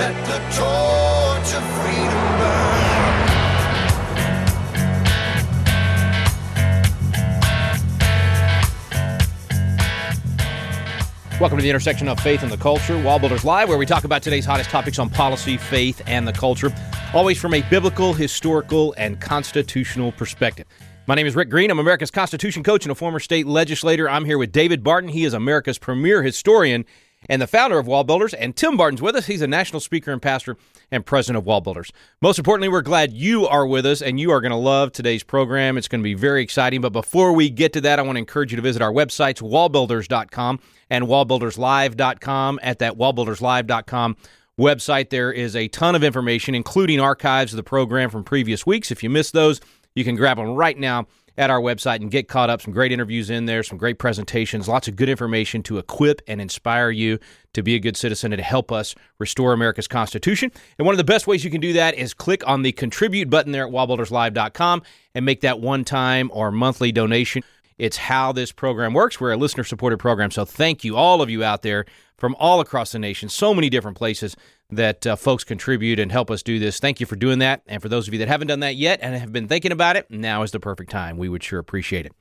Let the torch of freedom burn. Welcome to the intersection of faith and the culture, Wallbuilders Live, where we talk about today's hottest topics on policy, faith, and the culture, always from a biblical, historical, and constitutional perspective. My name is Rick Green. I'm America's Constitution coach and a former state legislator. I'm here with David Barton. He is America's premier historian and the founder of Wall Builders. And Tim Barton's with us. He's a national speaker and pastor and president of Wall Builders. Most importantly, we're glad you are with us and you are going to love today's program. It's going to be very exciting. But before we get to that, I want to encourage you to visit our websites, wallbuilders.com and wallbuilderslive.com. At that wallbuilderslive.com website, there is a ton of information, including archives of the program from previous weeks. If you missed those, you can grab them right now at our website and get caught up. Some great interviews in there, some great presentations, lots of good information to equip and inspire you to be a good citizen and to help us restore America's Constitution. And one of the best ways you can do that is click on the contribute button there at wallbuilderslive.com and make that one time or monthly donation. It's how this program works. We're a listener supported program. So thank you, all of you out there from all across the nation, so many different places that uh, folks contribute and help us do this. Thank you for doing that. And for those of you that haven't done that yet and have been thinking about it, now is the perfect time. We would sure appreciate it.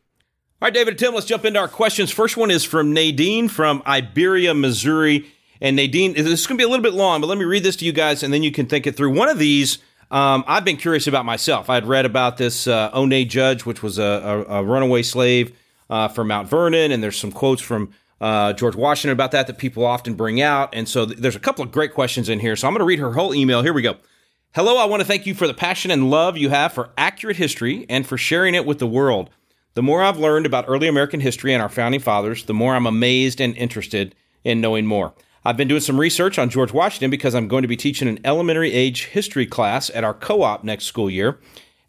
All right, David and Tim, let's jump into our questions. First one is from Nadine from Iberia, Missouri. And Nadine, this is going to be a little bit long, but let me read this to you guys and then you can think it through. One of these, um, I've been curious about myself. I had read about this uh, Ona Judge, which was a, a, a runaway slave uh, from Mount Vernon, and there's some quotes from uh, George Washington about that that people often bring out. And so th- there's a couple of great questions in here. So I'm going to read her whole email. Here we go. Hello, I want to thank you for the passion and love you have for accurate history and for sharing it with the world. The more I've learned about early American history and our founding fathers, the more I'm amazed and interested in knowing more. I've been doing some research on George Washington because I'm going to be teaching an elementary age history class at our co op next school year.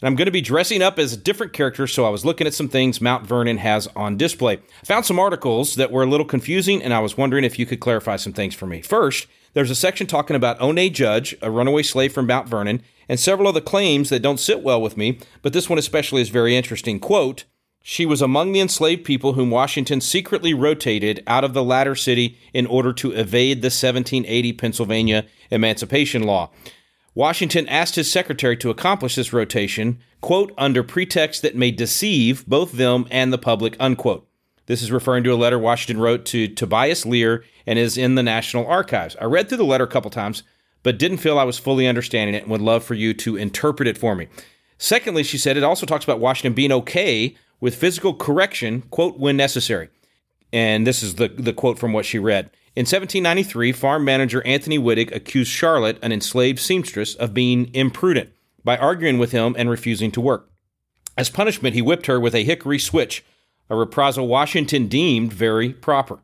And I'm going to be dressing up as a different character, so I was looking at some things Mount Vernon has on display. I found some articles that were a little confusing, and I was wondering if you could clarify some things for me. First, there's a section talking about Ona Judge, a runaway slave from Mount Vernon, and several other claims that don't sit well with me, but this one especially is very interesting. Quote, she was among the enslaved people whom Washington secretly rotated out of the latter city in order to evade the 1780 Pennsylvania Emancipation Law. Washington asked his secretary to accomplish this rotation, quote, under pretext that may deceive both them and the public, unquote. This is referring to a letter Washington wrote to Tobias Lear and is in the National Archives. I read through the letter a couple times, but didn't feel I was fully understanding it and would love for you to interpret it for me. Secondly, she said it also talks about Washington being okay with physical correction, quote, when necessary. And this is the, the quote from what she read. In 1793, farm manager Anthony Whitting accused Charlotte, an enslaved seamstress, of being imprudent by arguing with him and refusing to work. As punishment, he whipped her with a hickory switch, a reprisal Washington deemed very proper.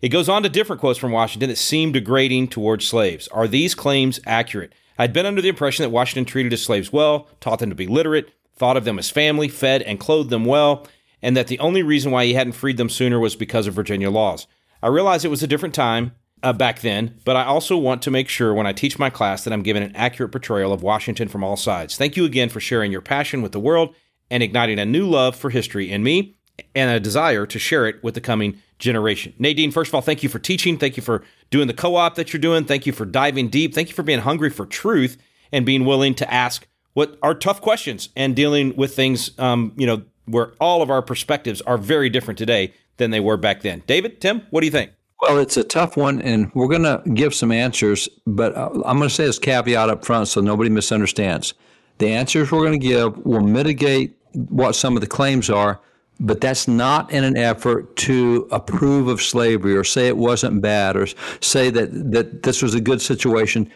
It goes on to different quotes from Washington that seem degrading towards slaves. Are these claims accurate? I'd been under the impression that Washington treated his slaves well, taught them to be literate, thought of them as family, fed and clothed them well, and that the only reason why he hadn't freed them sooner was because of Virginia laws. I realize it was a different time uh, back then, but I also want to make sure when I teach my class that I'm giving an accurate portrayal of Washington from all sides. Thank you again for sharing your passion with the world and igniting a new love for history in me and a desire to share it with the coming generation. Nadine, first of all, thank you for teaching. Thank you for doing the co op that you're doing. Thank you for diving deep. Thank you for being hungry for truth and being willing to ask what are tough questions and dealing with things, um, you know, where all of our perspectives are very different today than they were back then. David, Tim, what do you think? Well, it's a tough one, and we're going to give some answers, but uh, I'm going to say this caveat up front so nobody misunderstands. The answers we're going to give will mitigate what some of the claims are, but that's not in an effort to approve of slavery or say it wasn't bad or say that, that this was a good situation.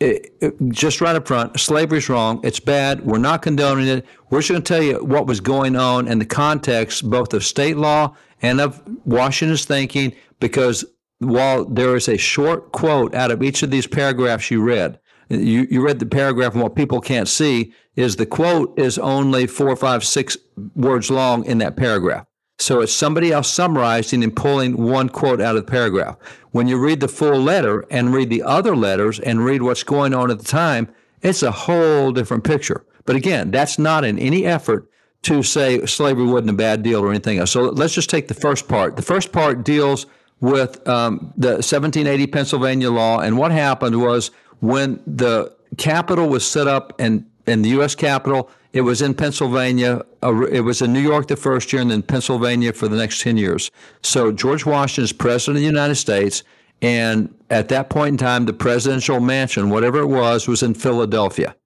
It, it, just right up front, slavery's wrong. It's bad. We're not condoning it. We're just going to tell you what was going on in the context both of state law and of Washington's thinking, because while there is a short quote out of each of these paragraphs you read, you, you read the paragraph and what people can't see is the quote is only four, five, six words long in that paragraph. So it's somebody else summarizing and pulling one quote out of the paragraph. When you read the full letter and read the other letters and read what's going on at the time, it's a whole different picture. But again, that's not in any effort to say slavery wasn't a bad deal or anything else. So let's just take the first part. The first part deals with um, the 1780 Pennsylvania law, and what happened was when the capital was set up and in the U.S. Capitol, it was in Pennsylvania. It was in New York the first year, and then Pennsylvania for the next 10 years. So George Washington is president of the United States. And at that point in time, the presidential mansion, whatever it was, was in Philadelphia.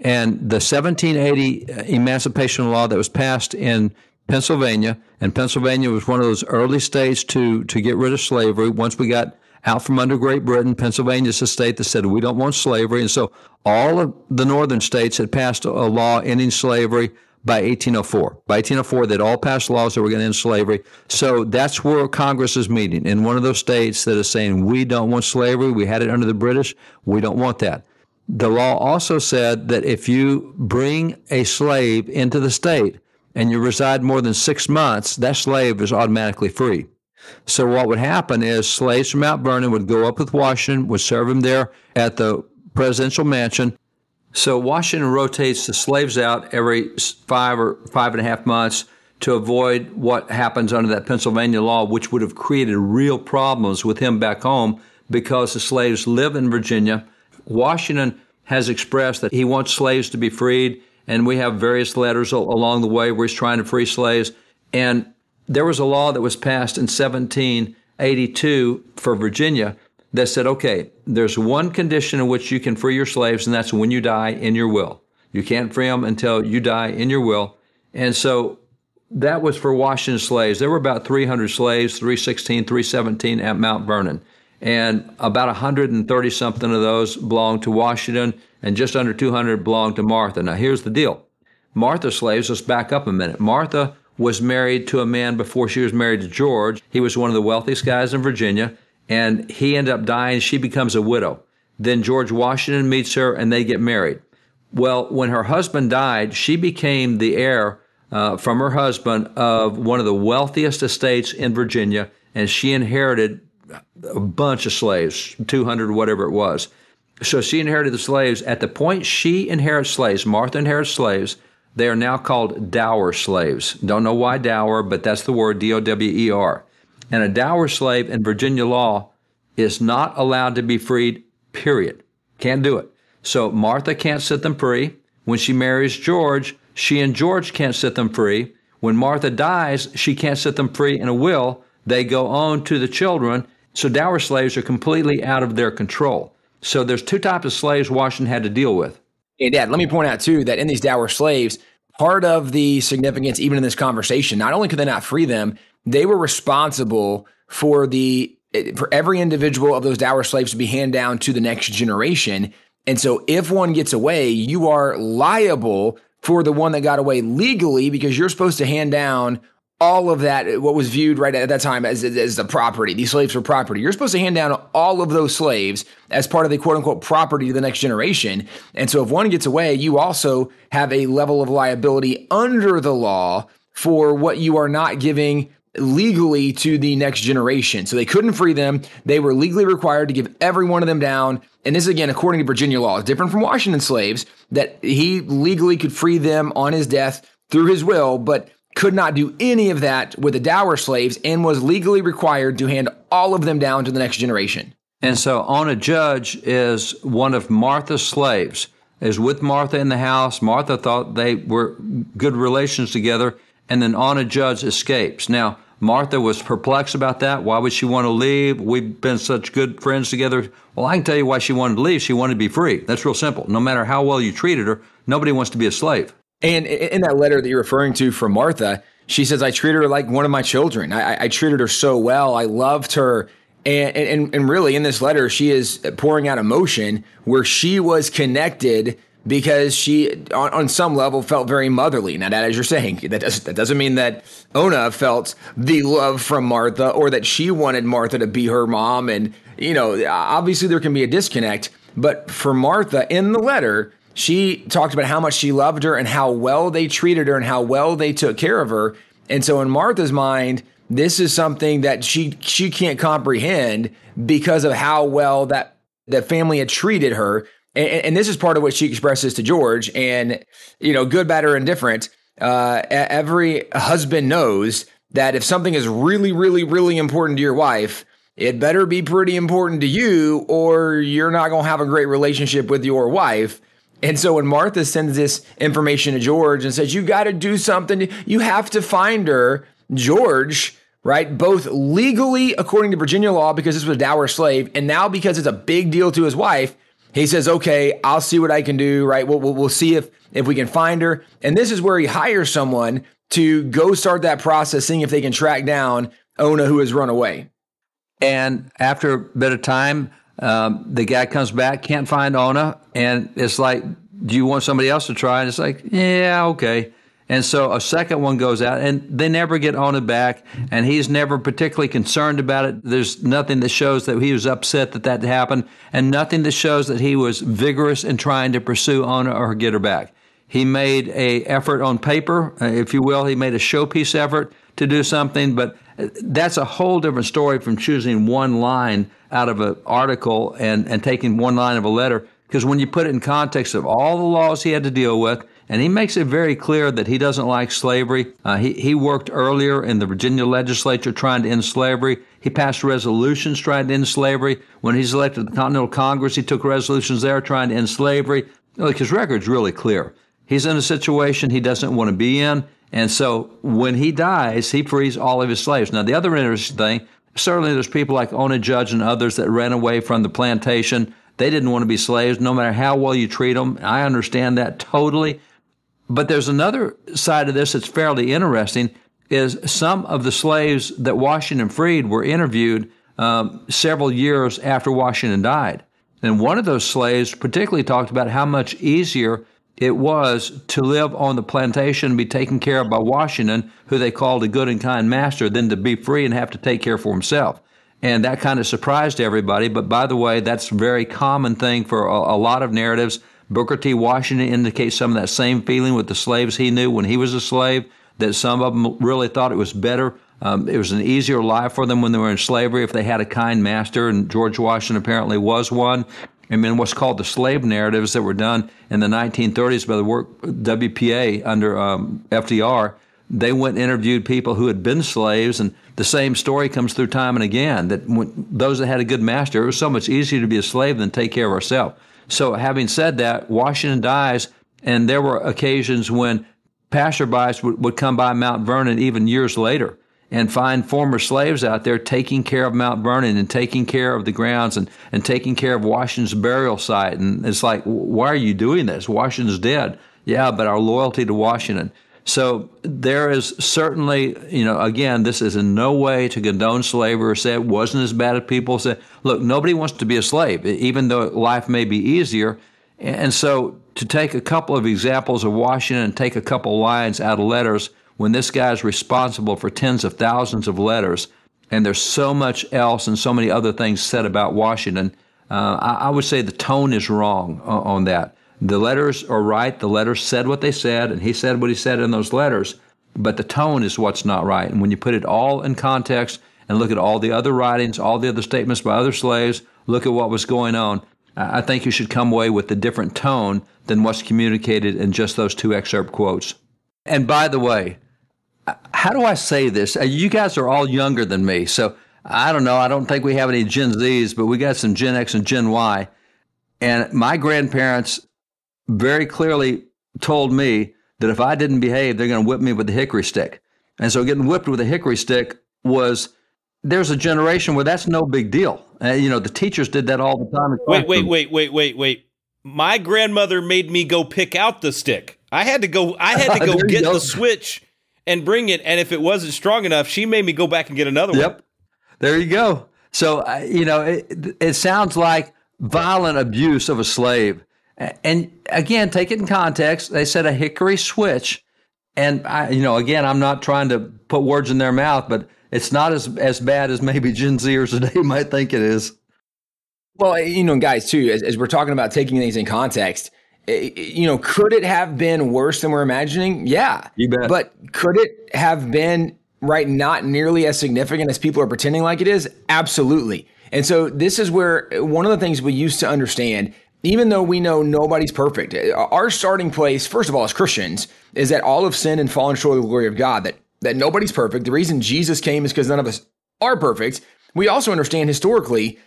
And the 1780 uh, emancipation law that was passed in Pennsylvania, and Pennsylvania was one of those early states to, to get rid of slavery. Once we got out from under Great Britain, Pennsylvania is a state that said we don't want slavery. And so all of the northern states had passed a law ending slavery by 1804. By 1804, they'd all passed laws that were going to end slavery. So that's where Congress is meeting in one of those states that is saying, we don't want slavery. We had it under the British. We don't want that. The law also said that if you bring a slave into the state and you reside more than six months, that slave is automatically free. So what would happen is slaves from Mount Vernon would go up with Washington, would serve him there at the presidential mansion, so Washington rotates the slaves out every five or five and a half months to avoid what happens under that Pennsylvania law, which would have created real problems with him back home because the slaves live in Virginia. Washington has expressed that he wants slaves to be freed, and we have various letters along the way where he's trying to free slaves. And there was a law that was passed in 1782 for Virginia that said, okay, there's one condition in which you can free your slaves, and that's when you die in your will. You can't free them until you die in your will. And so that was for Washington slaves. There were about 300 slaves, 316, 317 at Mount Vernon. And about 130 something of those belonged to Washington, and just under 200 belonged to Martha. Now, here's the deal Martha slaves, let's back up a minute. Martha was married to a man before she was married to George. He was one of the wealthiest guys in Virginia and he ended up dying. She becomes a widow. Then George Washington meets her and they get married. Well, when her husband died, she became the heir uh, from her husband of one of the wealthiest estates in Virginia, and she inherited a bunch of slaves, 200, whatever it was. So she inherited the slaves. At the point she inherits slaves, Martha inherits slaves, they are now called dower slaves. Don't know why dower, but that's the word D O W E R. And a dower slave in Virginia law is not allowed to be freed, period. Can't do it. So Martha can't set them free. When she marries George, she and George can't set them free. When Martha dies, she can't set them free in a will. They go on to the children. So dower slaves are completely out of their control. So there's two types of slaves Washington had to deal with. Hey, Dad, let me point out too that in these dower slaves, part of the significance, even in this conversation, not only could they not free them, they were responsible for the for every individual of those dower slaves to be handed down to the next generation. And so if one gets away, you are liable for the one that got away legally because you're supposed to hand down all of that, what was viewed right at that time as, as the property. These slaves were property. You're supposed to hand down all of those slaves as part of the quote unquote property to the next generation. And so if one gets away, you also have a level of liability under the law for what you are not giving legally to the next generation. So they couldn't free them. They were legally required to give every one of them down. And this, is again, according to Virginia law, different from Washington slaves, that he legally could free them on his death through his will, but could not do any of that with the dower slaves and was legally required to hand all of them down to the next generation. And so Ona Judge is one of Martha's slaves, is with Martha in the house. Martha thought they were good relations together and then Ona Judge escapes. Now, Martha was perplexed about that. Why would she want to leave? We've been such good friends together. Well, I can tell you why she wanted to leave. She wanted to be free. That's real simple. No matter how well you treated her, nobody wants to be a slave. And in that letter that you're referring to from Martha, she says, I treated her like one of my children. I, I treated her so well. I loved her. And, and, and really, in this letter, she is pouring out emotion where she was connected because she, on, on some level, felt very motherly. Now, that, as you're saying, that, does, that doesn't mean that Ona felt the love from Martha or that she wanted Martha to be her mom. And, you know, obviously there can be a disconnect. But for Martha, in the letter, she talked about how much she loved her and how well they treated her and how well they took care of her. And so, in Martha's mind, this is something that she she can't comprehend because of how well that that family had treated her and, and, this is part of what she expresses to George. And you know, good, bad, or indifferent, uh, every husband knows that if something is really, really, really important to your wife, it better be pretty important to you, or you're not going to have a great relationship with your wife. And so when Martha sends this information to George and says, You got to do something, you have to find her, George, right? Both legally, according to Virginia law, because this was a dower slave, and now because it's a big deal to his wife, he says, Okay, I'll see what I can do, right? We'll, we'll, we'll see if, if we can find her. And this is where he hires someone to go start that process, seeing if they can track down Ona who has run away. And after a bit of time, um, the guy comes back, can't find Ona, and it's like, do you want somebody else to try? And it's like, yeah, okay. And so a second one goes out, and they never get Ona back, and he's never particularly concerned about it. There's nothing that shows that he was upset that that happened, and nothing that shows that he was vigorous in trying to pursue Ona or get her back. He made a effort on paper, uh, if you will. He made a showpiece effort to do something, but that's a whole different story from choosing one line out of an article and, and taking one line of a letter. Because when you put it in context of all the laws he had to deal with, and he makes it very clear that he doesn't like slavery. Uh, he, he worked earlier in the Virginia legislature trying to end slavery. He passed resolutions trying to end slavery. When he's elected to the Continental Congress, he took resolutions there trying to end slavery. Look, his record's really clear. He's in a situation he doesn't want to be in. And so when he dies, he frees all of his slaves. Now, the other interesting thing certainly there's people like Ona Judge and others that ran away from the plantation. They didn't want to be slaves, no matter how well you treat them. I understand that totally. But there's another side of this that's fairly interesting is some of the slaves that Washington freed were interviewed um, several years after Washington died. And one of those slaves particularly talked about how much easier it was to live on the plantation and be taken care of by Washington, who they called a good and kind master, than to be free and have to take care for himself. And that kind of surprised everybody. But by the way, that's a very common thing for a, a lot of narratives. Booker T. Washington indicates some of that same feeling with the slaves he knew when he was a slave, that some of them really thought it was better. Um, it was an easier life for them when they were in slavery if they had a kind master, and George Washington apparently was one. And then what's called the slave narratives that were done in the 1930s by the work WPA under um, FDR. They went and interviewed people who had been slaves, and the same story comes through time and again. That when, those that had a good master, it was so much easier to be a slave than take care of ourselves. So, having said that, Washington dies, and there were occasions when passerbys would, would come by Mount Vernon even years later and find former slaves out there taking care of Mount Vernon and taking care of the grounds and, and taking care of Washington's burial site. And it's like, why are you doing this? Washington's dead. Yeah, but our loyalty to Washington. So there is certainly, you know, again, this is in no way to condone slavery or say it wasn't as bad as people say. Look, nobody wants to be a slave, even though life may be easier. And so to take a couple of examples of Washington and take a couple lines out of letters when this guy is responsible for tens of thousands of letters, and there's so much else and so many other things said about Washington, uh, I, I, would say the tone is wrong on, on that. The letters are right. The letters said what they said, and he said what he said in those letters. But the tone is what's not right. And when you put it all in context and look at all the other writings, all the other statements by other slaves, look at what was going on, I think you should come away with a different tone than what's communicated in just those two excerpt quotes. And by the way, how do I say this? Uh, you guys are all younger than me, so I don't know. I don't think we have any Gen Zs, but we got some Gen X and Gen Y. And my grandparents very clearly told me that if I didn't behave, they're going to whip me with a hickory stick. And so getting whipped with a hickory stick was there's a generation where that's no big deal. Uh, you know, the teachers did that all the time. Wait, wait, wait, wait, wait, wait. My grandmother made me go pick out the stick. I had to go. I had to go get go. the switch and bring it. And if it wasn't strong enough, she made me go back and get another yep. one. Yep. There you go. So, uh, you know, it, it sounds like violent abuse of a slave. And again, take it in context. They said a hickory switch. And, I, you know, again, I'm not trying to put words in their mouth, but it's not as, as bad as maybe Gen Zers today might think it is. Well, you know, guys, too, as, as we're talking about taking things in context, you know, could it have been worse than we're imagining? Yeah. You bet. But could it have been, right, not nearly as significant as people are pretending like it is? Absolutely. And so this is where one of the things we used to understand, even though we know nobody's perfect, eh, our starting place, first of all, as Christians, is that all of sin and fallen short of the glory of God, that, that nobody's perfect. The reason Jesus came is because none of us are perfect. we also understand historically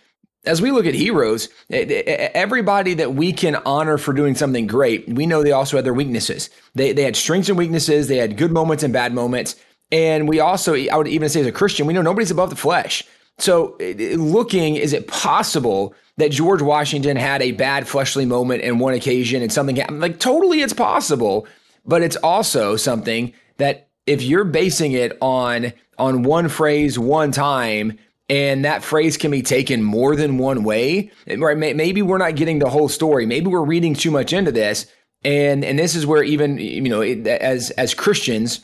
as we look at heroes, everybody that we can honor for doing something great, we know they also had their weaknesses. They, they had strengths and weaknesses, they had good moments and bad moments. And we also, I would even say as a Christian, we know nobody's above the flesh. So, looking, is it possible that George Washington had a bad fleshly moment in one occasion and something happened? Like, totally, it's possible. But it's also something that if you're basing it on on one phrase one time and that phrase can be taken more than one way right? Maybe we're not getting the whole story. Maybe we're reading too much into this. And and this is where even you know as as christians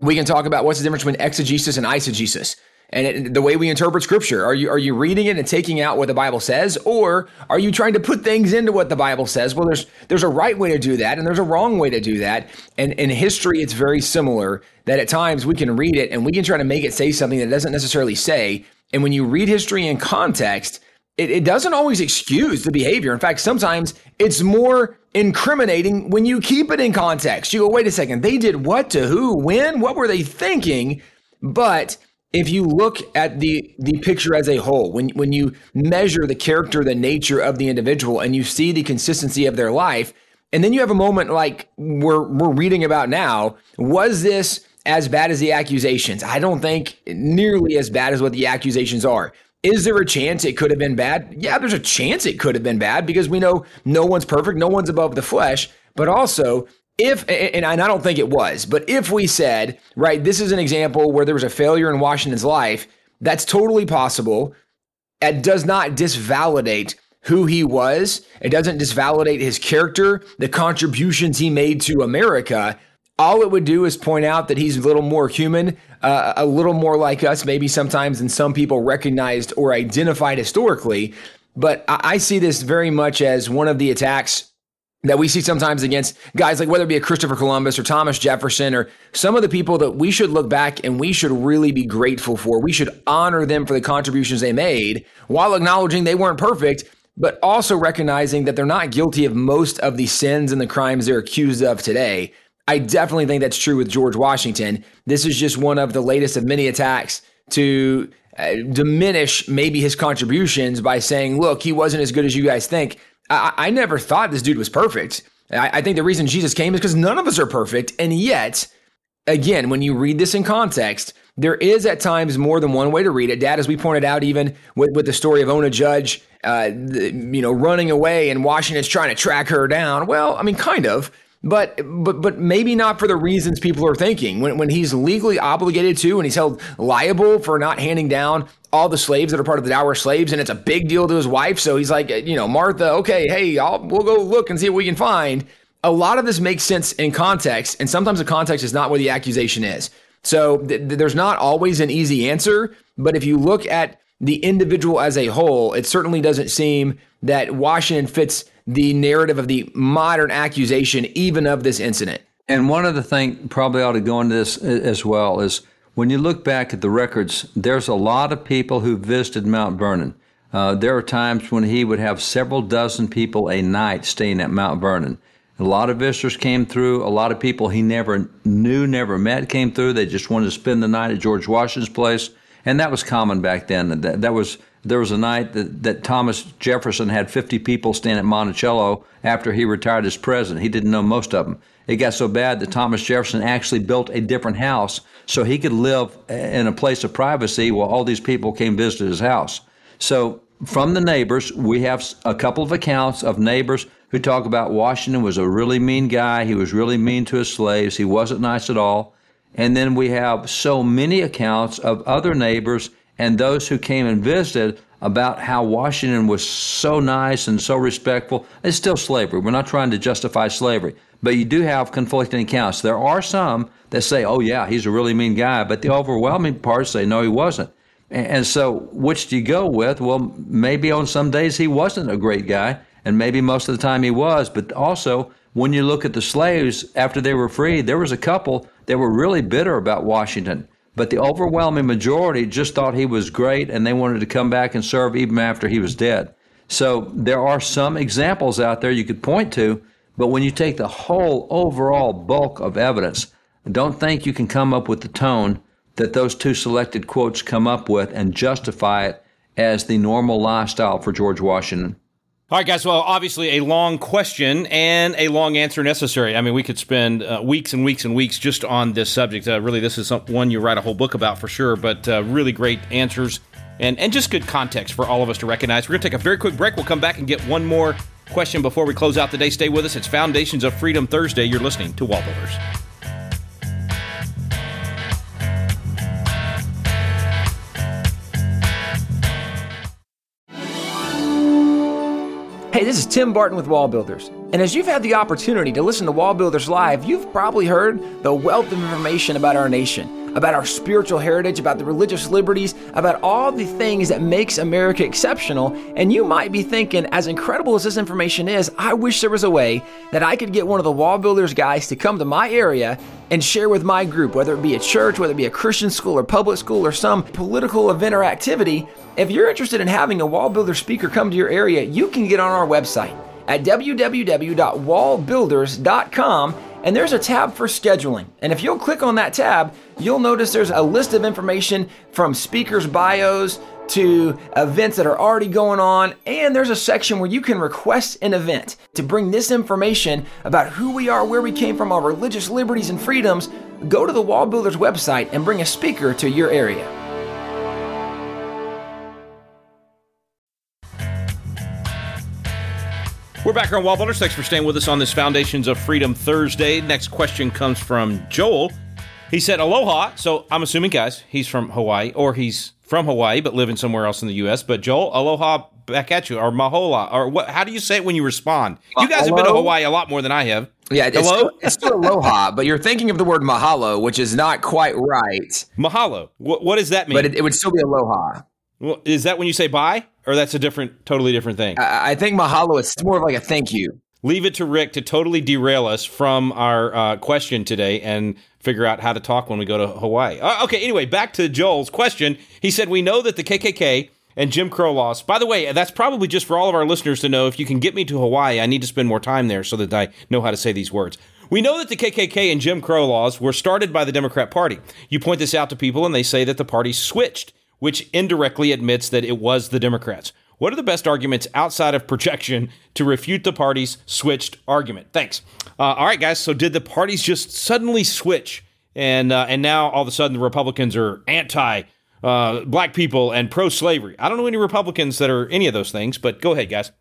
we can talk about what's the difference between exegesis and eisegesis. And it, the way we interpret scripture are you are you reading it and taking out what the bible says or are you trying to put things into what the bible says? Well there's there's a right way to do that and there's a wrong way to do that. And in history it's very similar that at times we can read it and we can try to make it say something that it doesn't necessarily say and when you read history in context it, it doesn't always excuse the behavior. In fact sometimes it's more incriminating when you keep it in context. You go wait a second they did what to who when what were they thinking? But if you look at the the picture as a whole, when when you measure the character, the nature of the individual, and you see the consistency of their life, and then you have a moment like we're we're reading about now, was this as bad as the accusations? I don't think nearly as bad as what the accusations are. Is there a chance it could have been bad? Yeah, there's a chance it could have been bad because we know no one's perfect, no one's above the flesh, but also if and I don't think it was, but if we said, right, this is an example where there was a failure in Washington's life, that's totally possible. It does not disvalidate who he was. It doesn't disvalidate his character, the contributions he made to America. All it would do is point out that he's a little more human, uh, a little more like us, maybe sometimes than some people recognized or identified historically. But I see this very much as one of the attacks that we see sometimes against guys like whether it be a Christopher Columbus or Thomas Jefferson or some of the people that we should look back and we should really be grateful for. We should honor them for the contributions they made while acknowledging they weren't perfect, but also recognizing that they're not guilty of most of the sins and the crimes they're accused of today. I definitely think that's true with George Washington. This is just one of the latest of many attacks to uh, diminish maybe his contributions by saying, look, he wasn't as good as you guys think. I, I never thought this dude was perfect. I, I think the reason Jesus came is because none of us are perfect. And yet, again, when you read this in context, there is at times more than one way to read it. Dad, as we pointed out, even with, with the story of Ona Judge, uh, the, you know, running away and Washington's trying to track her down. Well, I mean, kind of but but but maybe not for the reasons people are thinking. When when he's legally obligated to and he's held liable for not handing down all the slaves that are part of the dower slaves, and it's a big deal to his wife. So he's like, you know, Martha, okay, hey, I'll, we'll go look and see what we can find. A lot of this makes sense in context, and sometimes the context is not where the accusation is. So th- there's not always an easy answer, but if you look at the individual as a whole, it certainly doesn't seem that Washington fits the narrative of the modern accusation, even of this incident. And one other thing probably ought to go into this as well is when you look back at the records, there's a lot of people who visited Mount Vernon. Uh, there are times when he would have several dozen people a night staying at Mount Vernon. A lot of visitors came through. A lot of people he never knew, never met came through. They just wanted to spend the night at George Washington's place, and that was common back then. That, that was there was a night that, that Thomas Jefferson had 50 people staying at Monticello after he retired as president. He didn't know most of them. It got so bad that Thomas Jefferson actually built a different house so he could live in a place of privacy while all these people came visit his house. So, from the neighbors, we have a couple of accounts of neighbors who talk about Washington was a really mean guy. He was really mean to his slaves. He wasn't nice at all. And then we have so many accounts of other neighbors and those who came and visited about how Washington was so nice and so respectful. It's still slavery. We're not trying to justify slavery, but you do have conflicting accounts. There are some that say, oh, yeah, he's a really mean guy, but the overwhelming part say, no, he wasn't. And so, which do you go with? Well, maybe on some days he wasn't a great guy, and maybe most of the time he was, but also when you look at the slaves after they were freed, there was a couple that were really bitter about Washington but the overwhelming majority just thought he was great and they wanted to come back and serve even after he was dead. So there are some examples out there you could point to, but when you take the whole overall bulk of evidence, don't think you can come up with the tone that those two selected quotes come up with and justify it as the normal lifestyle for George Washington. All right, guys. Well, obviously, a long question and a long answer necessary. I mean, we could spend uh, weeks and weeks and weeks just on this subject. Uh, really, this is one you write a whole book about for sure, but uh, really great answers and, and just good context for all of us to recognize. We're going to take a very quick break. We'll come back and get one more question before we close out the day. Stay with us. It's Foundations of Freedom Thursday. You're listening to Wall Tim Barton with Wall Builders. And as you've had the opportunity to listen to Wall Builders Live, you've probably heard the wealth of information about our nation about our spiritual heritage, about the religious liberties, about all the things that makes America exceptional. And you might be thinking, as incredible as this information is, I wish there was a way that I could get one of the wall builders guys to come to my area and share with my group, whether it be a church, whether it be a Christian school or public school or some political event or activity. If you're interested in having a wall builder speaker come to your area, you can get on our website at www.wallbuilders.com and there's a tab for scheduling. And if you'll click on that tab, you'll notice there's a list of information from speakers' bios to events that are already going on, and there's a section where you can request an event to bring this information about who we are, where we came from, our religious liberties and freedoms. Go to the Wall Builders website and bring a speaker to your area. We're back on Wall Builders. Thanks for staying with us on this Foundations of Freedom Thursday. Next question comes from Joel. He said, Aloha. So I'm assuming, guys, he's from Hawaii or he's from Hawaii but living somewhere else in the U.S. But Joel, aloha back at you or mahola or what? How do you say it when you respond? You guys have been to Hawaii a lot more than I have. Yeah, it's still, it's still aloha, but you're thinking of the word mahalo, which is not quite right. Mahalo. What, what does that mean? But it, it would still be aloha. Well, is that when you say bye? Or that's a different, totally different thing? I, I think mahalo is more of like a thank you. Leave it to Rick to totally derail us from our uh, question today and figure out how to talk when we go to Hawaii. Uh, okay, anyway, back to Joel's question. He said, We know that the KKK and Jim Crow laws, by the way, that's probably just for all of our listeners to know. If you can get me to Hawaii, I need to spend more time there so that I know how to say these words. We know that the KKK and Jim Crow laws were started by the Democrat Party. You point this out to people, and they say that the party switched which indirectly admits that it was the Democrats. What are the best arguments outside of projection to refute the party's switched argument? Thanks. Uh, all right, guys. So did the parties just suddenly switch, and uh, and now all of a sudden the Republicans are anti uh, black people and pro slavery? I don't know any Republicans that are any of those things, but go ahead, guys.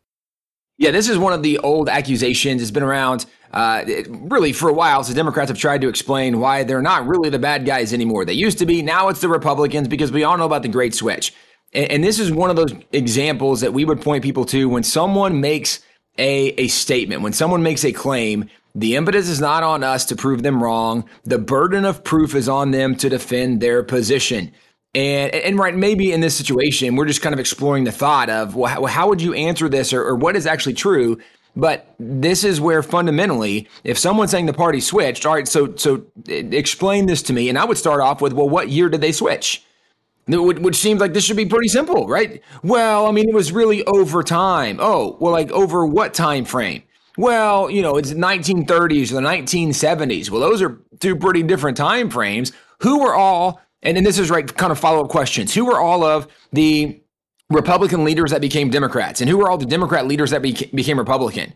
Yeah, this is one of the old accusations. It's been around uh, really for a while. So Democrats have tried to explain why they're not really the bad guys anymore. They used to be. Now it's the Republicans because we all know about the Great Switch. And, and this is one of those examples that we would point people to when someone makes a, a statement, when someone makes a claim. The impetus is not on us to prove them wrong. The burden of proof is on them to defend their position. And, and right, maybe in this situation, we're just kind of exploring the thought of, well, how, how would you answer this or, or what is actually true? But this is where fundamentally, if someone's saying the party switched, all right, so so explain this to me. And I would start off with, well, what year did they switch? Which seems like this should be pretty simple, right? Well, I mean, it was really over time. Oh, well, like over what time frame? Well, you know, it's 1930s or the 1970s. Well, those are two pretty different time frames. Who were all and, and this is right, kind of follow up questions. Who were all of the Republican leaders that became Democrats? And who were all the Democrat leaders that beca- became Republican?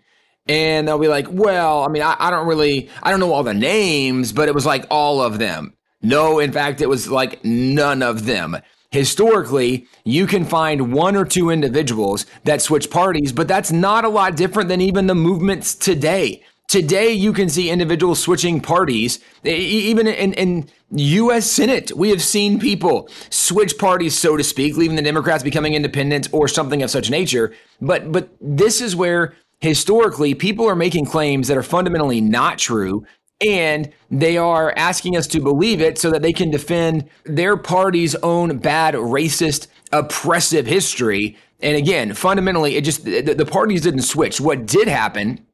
And they'll be like, well, I mean, I, I don't really, I don't know all the names, but it was like all of them. No, in fact, it was like none of them. Historically, you can find one or two individuals that switch parties, but that's not a lot different than even the movements today. Today, you can see individuals switching parties. Even in, in U.S. Senate, we have seen people switch parties, so to speak, leaving the Democrats becoming independent or something of such nature. But but this is where historically people are making claims that are fundamentally not true and they are asking us to believe it so that they can defend their party's own bad racist oppressive history and again fundamentally it just the, the parties didn't switch what did happen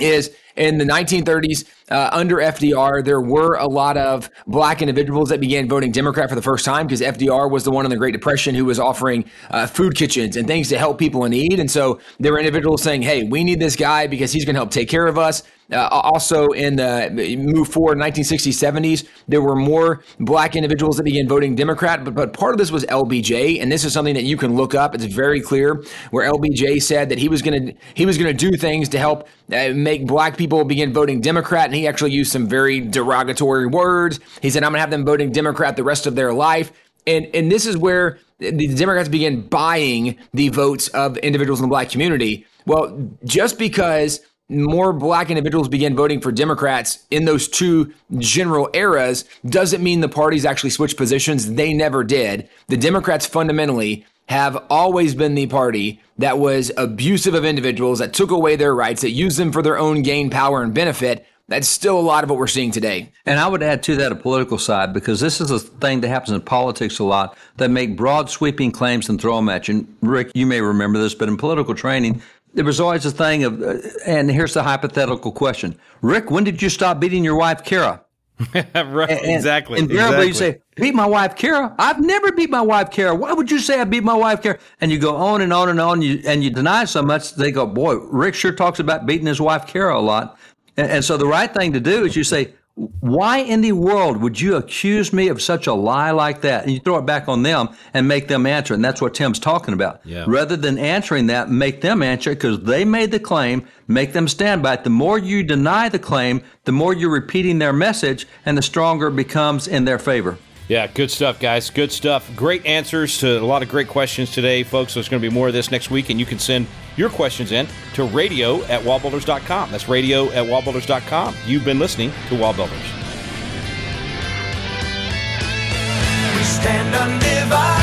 is in the 1930s uh, under FDR, there were a lot of black individuals that began voting Democrat for the first time because FDR was the one in the Great Depression who was offering uh, food kitchens and things to help people in need. And so there were individuals saying, hey, we need this guy because he's going to help take care of us. Uh, also, in the move forward 1960s, 70s, there were more black individuals that began voting Democrat. But, but part of this was LBJ, and this is something that you can look up. It's very clear where LBJ said that he was going to he was going to do things to help uh, make black people begin voting Democrat, and he actually used some very derogatory words. He said, "I'm going to have them voting Democrat the rest of their life." And, and this is where the Democrats began buying the votes of individuals in the black community. Well, just because more black individuals began voting for Democrats in those two general eras doesn't mean the parties actually switched positions. They never did. The Democrats fundamentally have always been the party that was abusive of individuals, that took away their rights, that used them for their own gain, power, and benefit. That's still a lot of what we're seeing today. And I would add to that a political side because this is a thing that happens in politics a lot that make broad sweeping claims and throw them at you. And Rick, you may remember this, but in political training, there was always a thing of, uh, and here's the hypothetical question Rick, when did you stop beating your wife, Kara? right, and, exactly. Invariably, exactly. you say, "Beat my wife, Kara." I've never beat my wife, Kara. Why would you say I beat my wife, Kara? And you go on and on and on, and you, and you deny so much. They go, "Boy, Rick sure talks about beating his wife, Kara, a lot." And, and so the right thing to do is you say, why in the world would you accuse me of such a lie like that? And you throw it back on them and make them answer. And that's what Tim's talking about. Yeah. Rather than answering that, make them answer it because they made the claim, make them stand by it. The more you deny the claim, the more you're repeating their message and the stronger it becomes in their favor. Yeah, good stuff, guys. Good stuff. Great answers to a lot of great questions today, folks. There's going to be more of this next week, and you can send your questions in to radio at wallbuilders.com. That's radio at wallbuilders.com. You've been listening to Wallbuilders. We stand undivided.